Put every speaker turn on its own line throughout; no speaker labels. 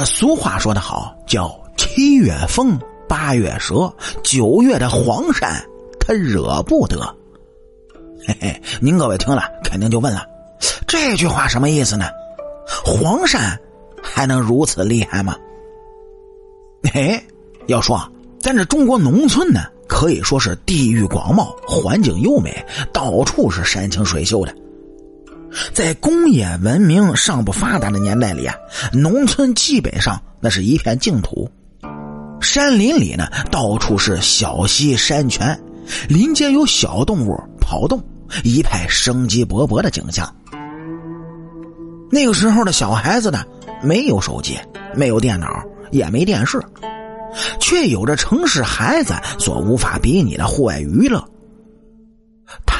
这俗话说得好，叫七月风，八月蛇，九月的黄鳝，他惹不得。嘿嘿，您各位听了肯定就问了，这句话什么意思呢？黄鳝还能如此厉害吗？哎，要说啊咱这中国农村呢，可以说是地域广袤，环境优美，到处是山清水秀的。在工业文明尚不发达的年代里啊，农村基本上那是一片净土，山林里呢到处是小溪山泉，林间有小动物跑动，一派生机勃勃的景象。那个时候的小孩子呢，没有手机，没有电脑，也没电视，却有着城市孩子所无法比拟的户外娱乐。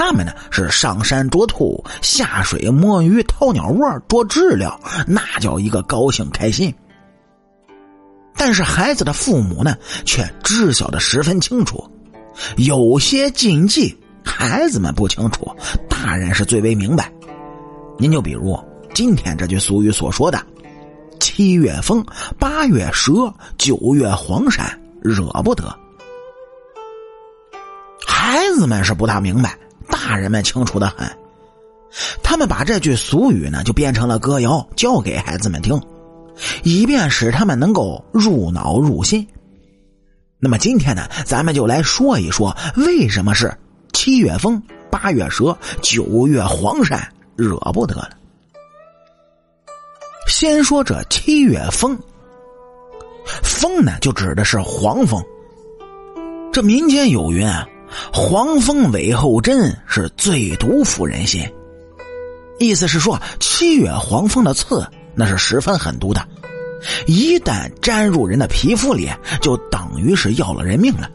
他们呢是上山捉兔，下水摸鱼，掏鸟窝，捉知了，那叫一个高兴开心。但是孩子的父母呢，却知晓的十分清楚，有些禁忌，孩子们不清楚，大人是最为明白。您就比如今天这句俗语所说的：“七月风，八月蛇，九月黄鳝，惹不得。”孩子们是不大明白，大人们清楚的很。他们把这句俗语呢，就编成了歌谣，教给孩子们听，以便使他们能够入脑入心。那么今天呢，咱们就来说一说，为什么是七月风，八月蛇，九月黄鳝惹不得了。先说这七月风，风呢，就指的是黄蜂。这民间有云啊。黄蜂尾后针是最毒妇人心，意思是说七月黄蜂的刺那是十分狠毒的，一旦沾入人的皮肤里，就等于是要了人命了，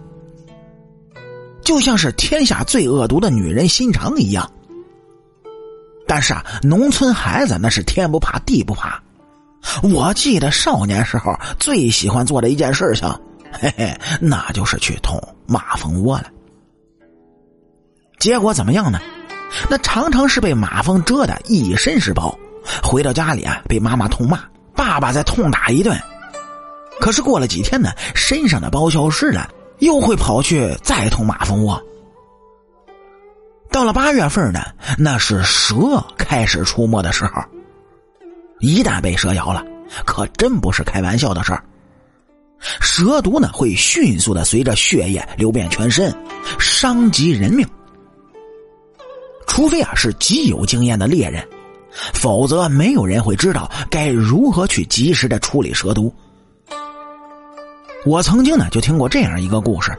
就像是天下最恶毒的女人心肠一样。但是啊，农村孩子那是天不怕地不怕，我记得少年时候最喜欢做的一件事情，嘿嘿，那就是去捅马蜂窝了。结果怎么样呢？那常常是被马蜂蛰得一身是包，回到家里啊，被妈妈痛骂，爸爸再痛打一顿。可是过了几天呢，身上的包消失了，又会跑去再捅马蜂窝。到了八月份呢，那是蛇开始出没的时候。一旦被蛇咬了，可真不是开玩笑的事儿。蛇毒呢，会迅速的随着血液流遍全身，伤及人命。除非啊是极有经验的猎人，否则没有人会知道该如何去及时的处理蛇毒。我曾经呢就听过这样一个故事，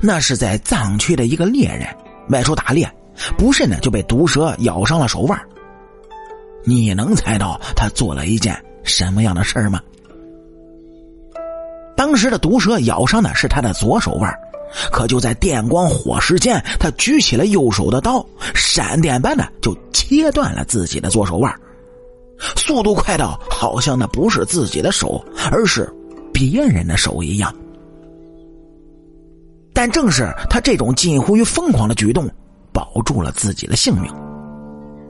那是在藏区的一个猎人外出打猎，不慎呢就被毒蛇咬伤了手腕。你能猜到他做了一件什么样的事儿吗？当时的毒蛇咬伤的是他的左手腕。可就在电光火石间，他举起了右手的刀，闪电般的就切断了自己的左手腕，速度快到好像那不是自己的手，而是别人的手一样。但正是他这种近乎于疯狂的举动，保住了自己的性命。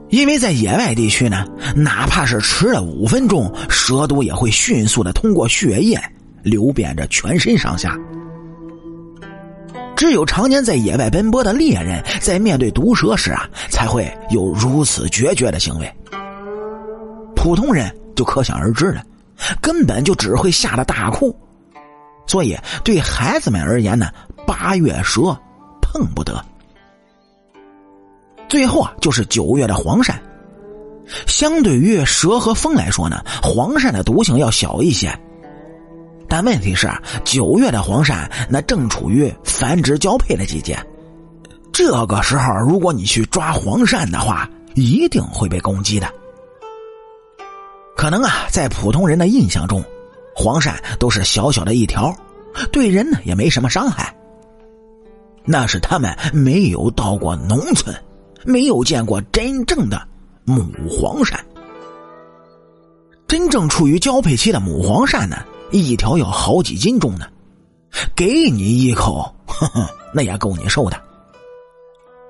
因为在野外地区呢，哪怕是迟了五分钟，蛇毒也会迅速的通过血液流遍着全身上下。只有常年在野外奔波的猎人，在面对毒蛇时啊，才会有如此决绝的行为。普通人就可想而知了，根本就只会吓得大哭。所以对孩子们而言呢，八月蛇碰不得。最后啊，就是九月的黄鳝。相对于蛇和蜂来说呢，黄鳝的毒性要小一些。但问题是，九月的黄鳝那正处于繁殖交配的季节，这个时候如果你去抓黄鳝的话，一定会被攻击的。可能啊，在普通人的印象中，黄鳝都是小小的一条，对人呢也没什么伤害。那是他们没有到过农村，没有见过真正的母黄鳝。真正处于交配期的母黄鳝呢？一条要好几斤重呢，给你一口，呵呵，那也够你受的。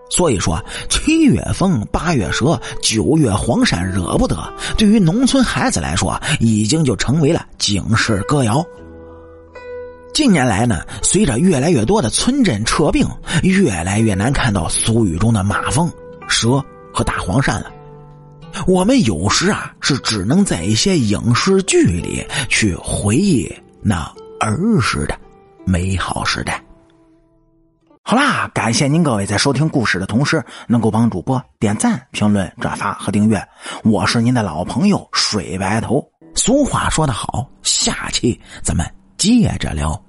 所以说，七月风，八月蛇，九月黄鳝惹不得。对于农村孩子来说，已经就成为了警示歌谣。近年来呢，随着越来越多的村镇撤并，越来越难看到俗语中的马蜂、蛇和大黄鳝了。我们有时啊，是只能在一些影视剧里去回忆那儿时的美好时代。好啦，感谢您各位在收听故事的同时，能够帮主播点赞、评论、转发和订阅。我是您的老朋友水白头。俗话说得好，下期咱们接着聊。